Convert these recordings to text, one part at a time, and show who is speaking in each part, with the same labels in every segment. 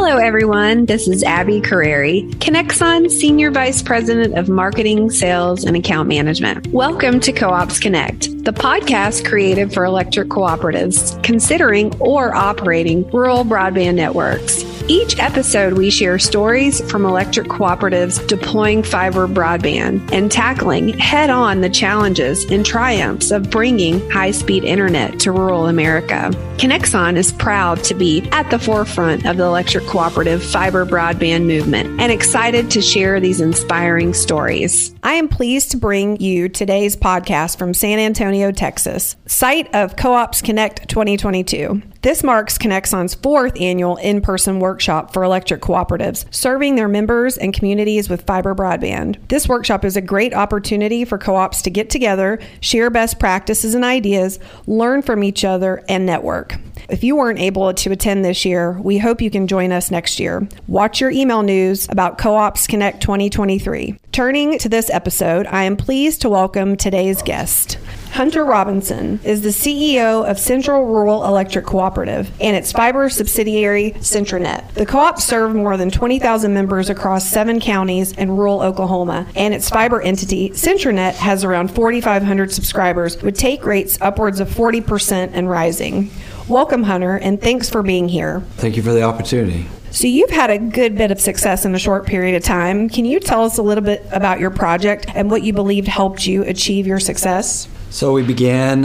Speaker 1: Hello, everyone. This is Abby Carreri, Conexon Senior Vice President of Marketing, Sales, and Account Management. Welcome to Co-ops Connect, the podcast created for electric cooperatives considering or operating rural broadband networks. Each episode, we share stories from electric cooperatives deploying fiber broadband and tackling head on the challenges and triumphs of bringing high speed internet to rural America. Conexon is proud to be at the forefront of the electric cooperative fiber broadband movement and excited to share these inspiring stories.
Speaker 2: I am pleased to bring you today's podcast from San Antonio, Texas, site of Co ops Connect 2022. This marks Conexon's fourth annual in person workshop for electric cooperatives, serving their members and communities with fiber broadband. This workshop is a great opportunity for co ops to get together, share best practices and ideas, learn from each other, and network. If you weren't able to attend this year, we hope you can join us next year. Watch your email news about Co ops Connect 2023. Turning to this episode, I am pleased to welcome today's guest. Hunter Robinson is the CEO of Central Rural Electric Cooperative and its fiber subsidiary, Centranet. The co op serves more than 20,000 members across seven counties in rural Oklahoma, and its fiber entity, Centranet, has around 4,500 subscribers with take rates upwards of 40% and rising. Welcome, Hunter, and thanks for being here.
Speaker 3: Thank you for the opportunity.
Speaker 2: So, you've had a good bit of success in a short period of time. Can you tell us a little bit about your project and what you believed helped you achieve your success?
Speaker 3: So, we began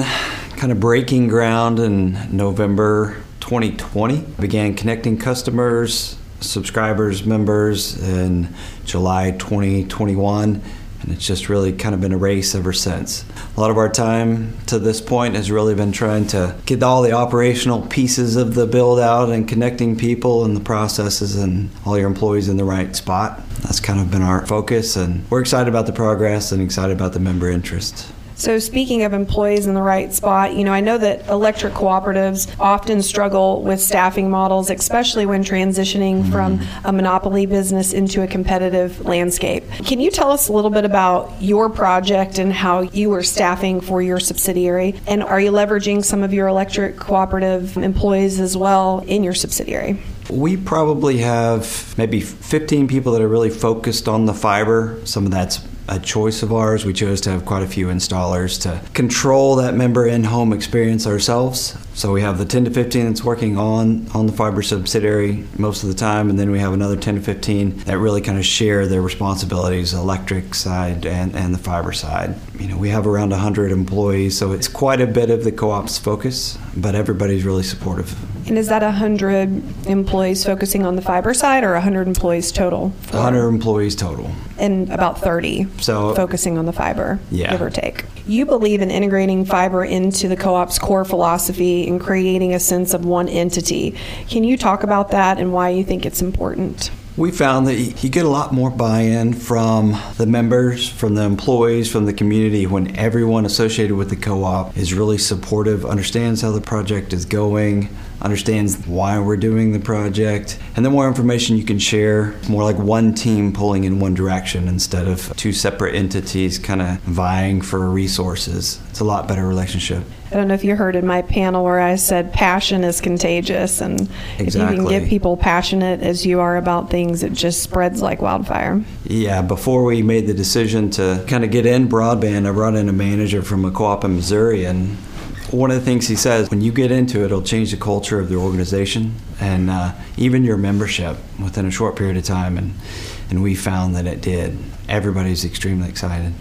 Speaker 3: kind of breaking ground in November 2020, began connecting customers, subscribers, members in July 2021 and it's just really kind of been a race ever since. A lot of our time to this point has really been trying to get all the operational pieces of the build out and connecting people and the processes and all your employees in the right spot. That's kind of been our focus, and we're excited about the progress and excited about the member interest.
Speaker 2: So, speaking of employees in the right spot, you know, I know that electric cooperatives often struggle with staffing models, especially when transitioning mm-hmm. from a monopoly business into a competitive landscape. Can you tell us a little bit about your project and how you are staffing for your subsidiary? And are you leveraging some of your electric cooperative employees as well in your subsidiary?
Speaker 3: We probably have maybe 15 people that are really focused on the fiber. Some of that's a choice of ours. We chose to have quite a few installers to control that member in-home experience ourselves. So we have the 10 to 15 that's working on on the fiber subsidiary most of the time, and then we have another 10 to 15 that really kind of share their responsibilities, electric side and, and the fiber side. You know, we have around 100 employees, so it's quite a bit of the co-op's focus, but everybody's really supportive.
Speaker 2: And is that 100 employees focusing on the fiber side or 100 employees total?
Speaker 3: 100 employees total.
Speaker 2: And about 30
Speaker 3: so
Speaker 2: focusing on the fiber,
Speaker 3: yeah.
Speaker 2: give or take. You believe in integrating fiber into the co op's core philosophy and creating a sense of one entity. Can you talk about that and why you think it's important?
Speaker 3: We found that you get a lot more buy in from the members, from the employees, from the community when everyone associated with the co op is really supportive, understands how the project is going, understands why we're doing the project, and the more information you can share, more like one team pulling in one direction instead of two separate entities kind of vying for resources. It's a lot better relationship.
Speaker 2: I don't know if you heard in my panel where I said passion is contagious, and
Speaker 3: exactly.
Speaker 2: if you can get people passionate as you are about things, it just spreads like wildfire.
Speaker 3: Yeah, before we made the decision to kind of get in broadband, I brought in a manager from a co-op in Missouri, and one of the things he says when you get into it, it'll change the culture of the organization and uh, even your membership within a short period of time. And, and we found that it did. Everybody's extremely excited.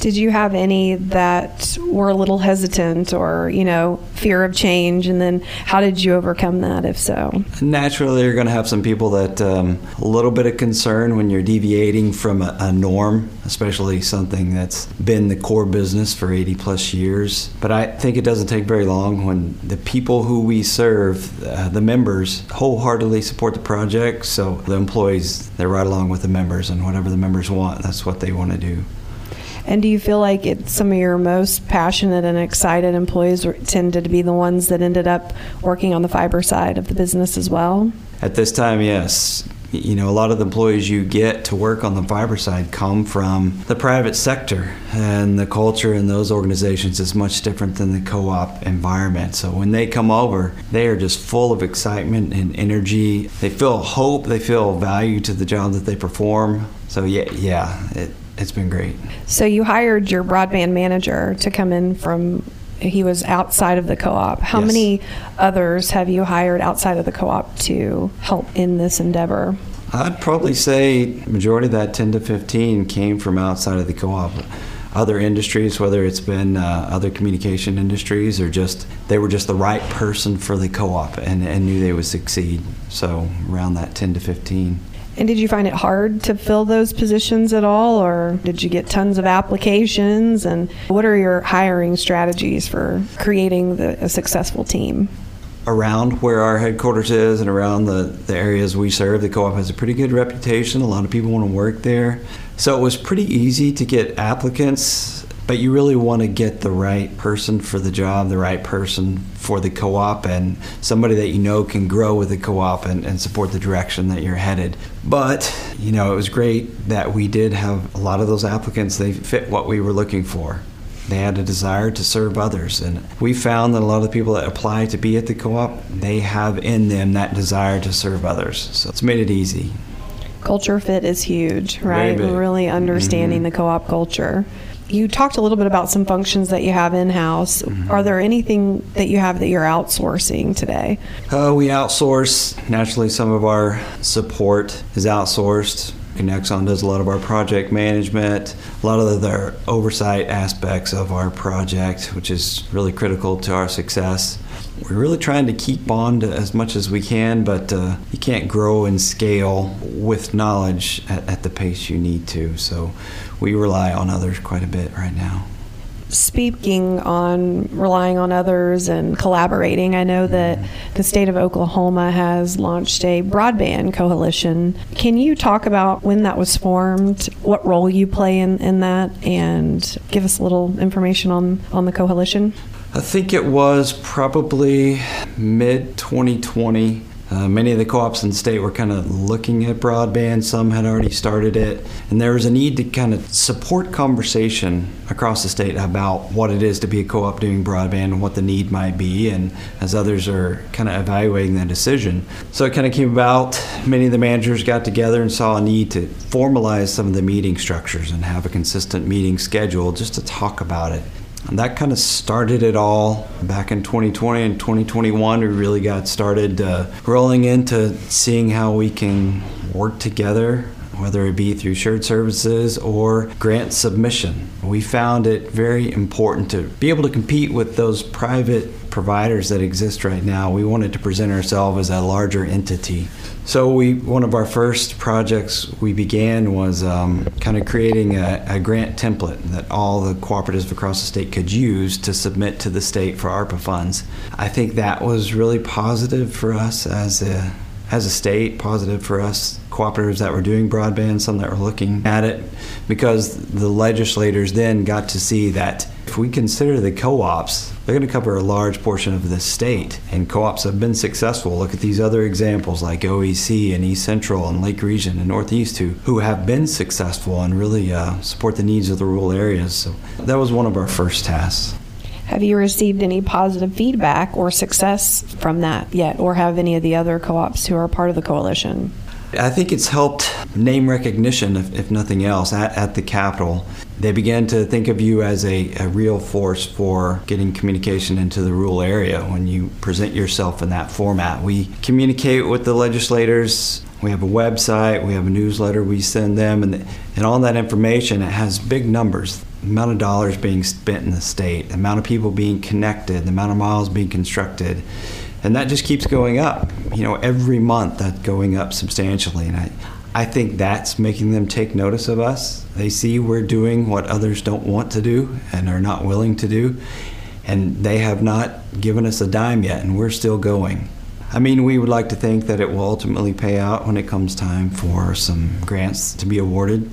Speaker 2: Did you have any that were a little hesitant or, you know, fear of change? And then how did you overcome that, if so?
Speaker 3: Naturally, you're going to have some people that um, a little bit of concern when you're deviating from a, a, norm, especially something that's been the core business for 80 plus years. But I think it doesn't take very long when the people who we serve, uh, the members, wholeheartedly support the project. So the employees, they're right along with the members, and whatever the members want, that's what they want to do.
Speaker 2: And do you feel like it's some of your most passionate and excited employees tended to be the ones that ended up working on the fiber side of the business as well?
Speaker 3: At this time, yes. You know, a lot of the employees you get to work on the fiber side come from the private sector, and the culture in those organizations is much different than the co op environment. So when they come over, they are just full of excitement and energy. They feel hope, they feel value to the job that they perform. So, yeah, yeah, it, it's been great.
Speaker 2: So you hired your broadband manager to come in from he was outside of the co-op. How
Speaker 3: Yes.
Speaker 2: many others have you hired outside of the co-op to help in this endeavor?
Speaker 3: I'd probably say majority of that 10 to 15 came from outside of the co-op. Other industries, whether it's been uh, other communication industries or just they were just the right person for the co-op and, and knew they would succeed. So around that 10 to 15.
Speaker 2: And did you find it hard to fill those positions at all, or did you get tons of applications? And what are your hiring strategies for creating the, a successful team?
Speaker 3: around where our headquarters is and around the, the areas we serve, the co op has a pretty good reputation. A lot of people want to work there. So it was pretty easy to get applicants, but you really want to get the right person for the job, the right person for the co op, and somebody that you know can grow with the co op and, and support the direction that you're headed. But, you know, it was great that we did have a lot of those applicants, they fit what we were looking for. They had a desire to serve others. And we found that a lot of the people that apply to be at the co op, they have in them that desire to serve others. So it's made it easy.
Speaker 2: Culture fit is huge, right? Really understanding
Speaker 3: Mhm.
Speaker 2: the co op culture. You talked a little bit about some functions that you have in house.
Speaker 3: Mm-hmm.
Speaker 2: Are there anything that you have that you're outsourcing today?
Speaker 3: Uh, we outsource. Naturally, some of our support is outsourced. Conexon does a lot of our project management, a lot of the oversight aspects of our project, which is really critical to our success. We're really trying to keep on to as much as we can, but uh, you can't grow and scale with knowledge at, at the pace you need to. So we rely on others quite a bit right now.
Speaker 2: Speaking on relying on others and collaborating, I know that the state of Oklahoma has launched a broadband coalition. Can you talk about when that was formed, what role you play in, in that, and give us a little information on, on the coalition?
Speaker 3: I think it was probably mid 2020. Uh, many of the co-ops in the state were kind of looking at broadband. Some had already started it, and there was a need to kind of support conversation across the state about what it is to be a co-op doing broadband and what the need might be. And as others are kind of evaluating that decision, so it kind of came about. Many of the managers got together and saw a need to formalize some of the meeting structures and have a consistent meeting schedule just to talk about it. And that kind of started it all back in 2020 and 2021. We really got started uh, rolling into seeing how we can work together, whether it be through shared services or grant submission. We found it very important to be able to compete with those private providers that exist right now. We wanted to present ourselves as a larger entity. So we one of our first projects we began was um, kind of creating a, a grant template that all the cooperatives across the state could use to submit to the state for ARPA funds. I think that was really positive for us as a as a state, positive for us cooperatives that were doing broadband, some that were looking at it, because the legislators then got to see that if we consider the co-ops, they're going to cover a large portion of the state, and co-ops have been successful. Look at these other examples like OEC and East Central and Lake Region and Northeast, who who have been successful and really uh, support the needs of the rural areas. So that was one of our first tasks.
Speaker 2: Have you received any positive feedback or success from that yet, or have any of the other co ops who are part of the coalition?
Speaker 3: I think it's helped name recognition, if, if nothing else, at, at the Capitol. They began to think of you as a, a real force for getting communication into the rural area when you present yourself in that format. We communicate with the legislators. We have a website, we have a newsletter we send them, and, and all that information it has big numbers. The amount of dollars being spent in the state, the amount of people being connected, the amount of miles being constructed and that just keeps going up. You know, every month that's going up substantially, and I, I think that's making them take notice of us. They see we're doing what others don't want to do and are not willing to do, and they have not given us a dime yet, and we're still going. I mean, we would like to think that it will ultimately pay out when it comes time for some grants to be awarded.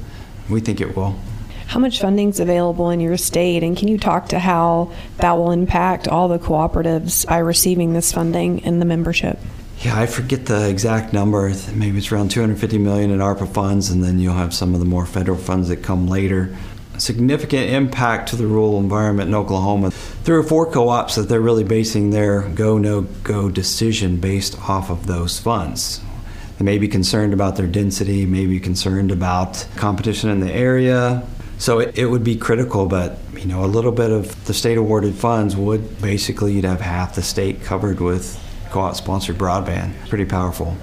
Speaker 3: We think it will.
Speaker 2: How much funding is available in your state, and can you talk to how that will impact all the cooperatives by receiving this funding and the membership?
Speaker 3: Yeah, I forget the exact number. Maybe it's around 250 million in ARPA funds, and then you'll have some of the more federal funds that come later. Significant impact to the rural environment in Oklahoma. Three or four co-ops that they're really basing their go no go decision based off of those funds. They may be concerned about their density, may be concerned about competition in the area. So it, it would be critical, but you know, a little bit of the state awarded funds would basically you'd have half the state covered with co-op sponsored broadband. Pretty powerful.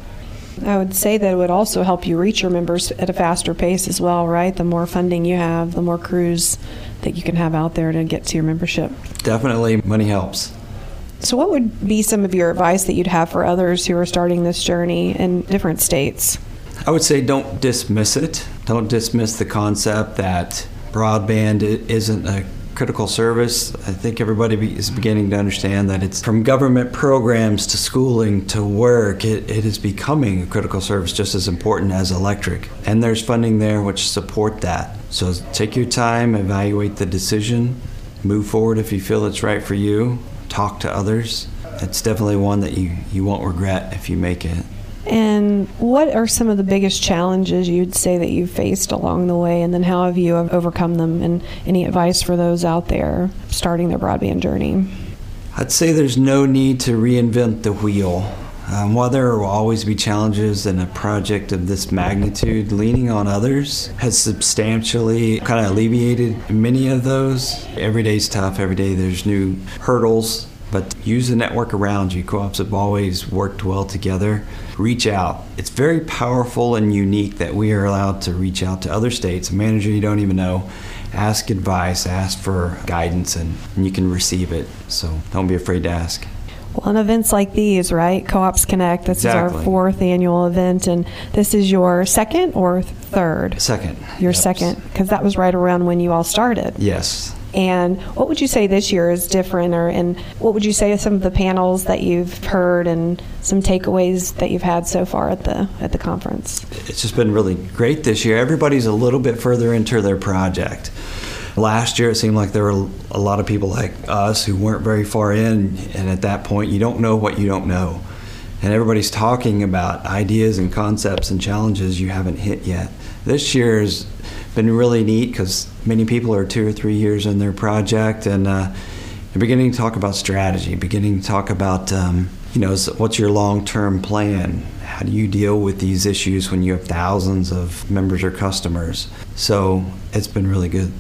Speaker 2: I would say that it would also help you reach your members at a faster pace as well, right? The more funding you have, the more crews that you can have out there to get to your membership.
Speaker 3: Definitely, money helps.
Speaker 2: So, what would be some of your advice that you'd have for others who are starting this journey in different states?
Speaker 3: I would say don't dismiss it. Don't dismiss the concept that broadband isn't a critical service. I think everybody is beginning to understand that it's from government programs to schooling to work, it, it is becoming a critical service just as important as electric. And there's funding there which support that. So take your time, evaluate the decision, move forward if you feel it's right for you, talk to others. It's definitely one that you, you won't regret if you make it.
Speaker 2: And what are some of the biggest challenges you'd say that you've faced along the way, and then how have you overcome them? And any advice for those out there starting their broadband journey?
Speaker 3: I'd say there's no need to reinvent the wheel. Um, while there will always be challenges in a project of this magnitude, leaning on others has substantially kind of alleviated many of those. Every day's tough, every day there's new hurdles but use the network around you. Co ops have always worked well together. Reach out. It's very powerful and unique that we are allowed to reach out to other states, a manager you don't even know. Ask advice, ask for guidance, and, and you can receive it. So don't be afraid to ask.
Speaker 2: Well, on events like these, right? Co-ops Connect. This exactly. is our fourth annual event, and this is your second or third.
Speaker 3: Second.
Speaker 2: Your yep. second, because that was right around when you all started.
Speaker 3: Yes.
Speaker 2: And what would you say this year is different, or and what would you say are some of the panels that you've heard and some takeaways that you've had so far at the at the conference?
Speaker 3: It's just been really great this year. Everybody's a little bit further into their project. Last year, it seemed like there were a lot of people like us who weren't very far in, and at that point, you don't know what you don't know. And everybody's talking about ideas and concepts and challenges you haven't hit yet. This year is been really neat because many people are two or three years in their project and uh, beginning to talk about strategy, beginning to talk about, um, you know, what's your long term plan? How do you deal with these issues when you have thousands of members or customers? So it's been really good.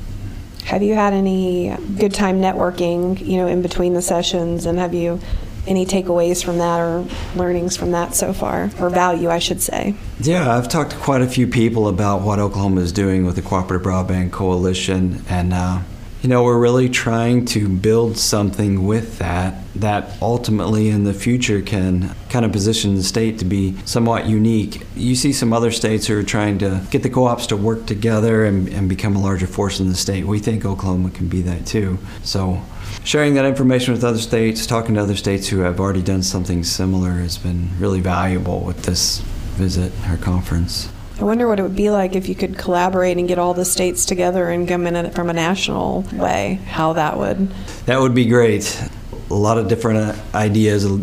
Speaker 2: Have you had any good time networking, you know, in between the sessions? And have you any takeaways from that or learnings from that so far, or value, I should say?
Speaker 3: Yeah, I've talked to quite a few people about what Oklahoma is doing with the Cooperative Broadband Coalition, and uh, you know, we're really trying to build something with that that ultimately in the future can kind of position the state to be somewhat unique. You see some other states who are trying to get the co ops to work together and, and become a larger force in the state. We think Oklahoma can be that too. So sharing that information with other states, talking to other states who have already done something similar has been really valuable with this visit, our conference.
Speaker 2: I wonder what it would be like if you could collaborate and get all the states together and come in from a national way, how that would.
Speaker 3: That would be great. A lot of different uh, ideas, a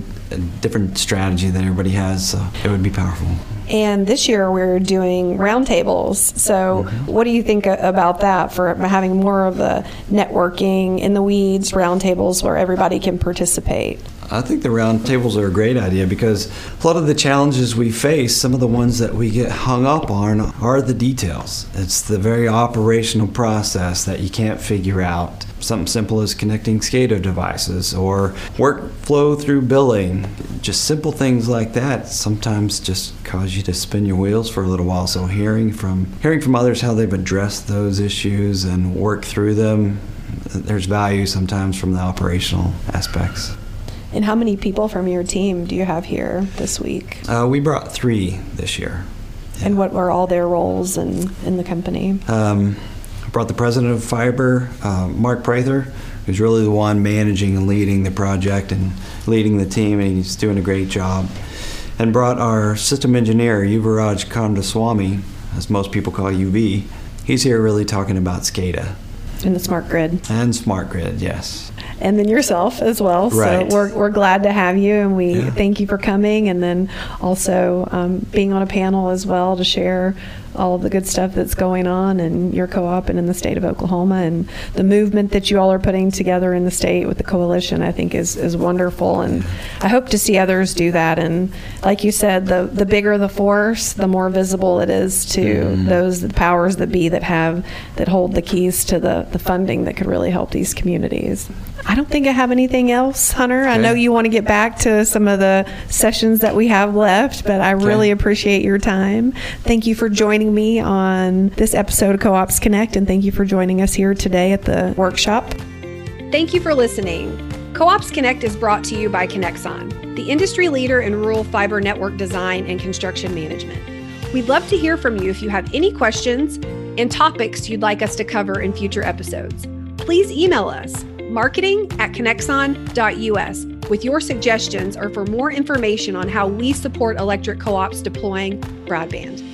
Speaker 3: different strategy that everybody has, so it would be powerful.
Speaker 2: And this year we're doing roundtables. So, mm-hmm. what do you think about that for having more of a networking in the weeds roundtables where everybody can participate?
Speaker 3: I think the roundtables are a great idea because a lot of the challenges we face, some of the ones that we get hung up on, are the details. It's the very operational process that you can't figure out. Something simple as connecting SCADA devices or workflow through billing. Just simple things like that sometimes just cause you to spin your wheels for a little while. So hearing from hearing from others how they've addressed those issues and worked through them, there's value sometimes from the operational aspects.
Speaker 2: And how many people from your team do you have here this week?
Speaker 3: Uh, we brought three this year.
Speaker 2: Yeah. And what were all their roles in, in the company?
Speaker 3: Um, I brought the president of Fiber, uh, Mark Prather, who's really the one managing and leading the project and leading the team, and he's doing a great job. And brought our system engineer, Yuvaraj Kandaswamy, as most people call UV. He's here really talking about SCADA
Speaker 2: And the smart grid.
Speaker 3: And smart grid, yes.
Speaker 2: And then yourself as well.
Speaker 3: Right.
Speaker 2: So we're, we're glad to have you and we
Speaker 3: Yeah.
Speaker 2: thank you for coming and then also um, being on a panel as well to share all of the good stuff that's going on in your co-op and in the state of Oklahoma and the movement that you all are putting together in the state with the coalition I think is, is wonderful and I hope to see others do that and like you said the the bigger the force the more visible it is to those powers that be that have that hold the keys to the, the funding that could really help these communities. I don't think I have anything else, Hunter. I know you want to get back to some of the sessions that we have left, but I really appreciate your time. Thank you for joining me on this episode of Co-ops Connect, and thank you for joining us here today at the workshop.
Speaker 1: Thank you for listening. Co-ops Connect is brought to you by Conexon, the industry leader in rural fiber network design and construction management. We'd love to hear from you if you have any questions and topics you'd like us to cover in future episodes. Please email us marketing at conexon.us with your suggestions or for more information on how we support electric co-ops deploying broadband.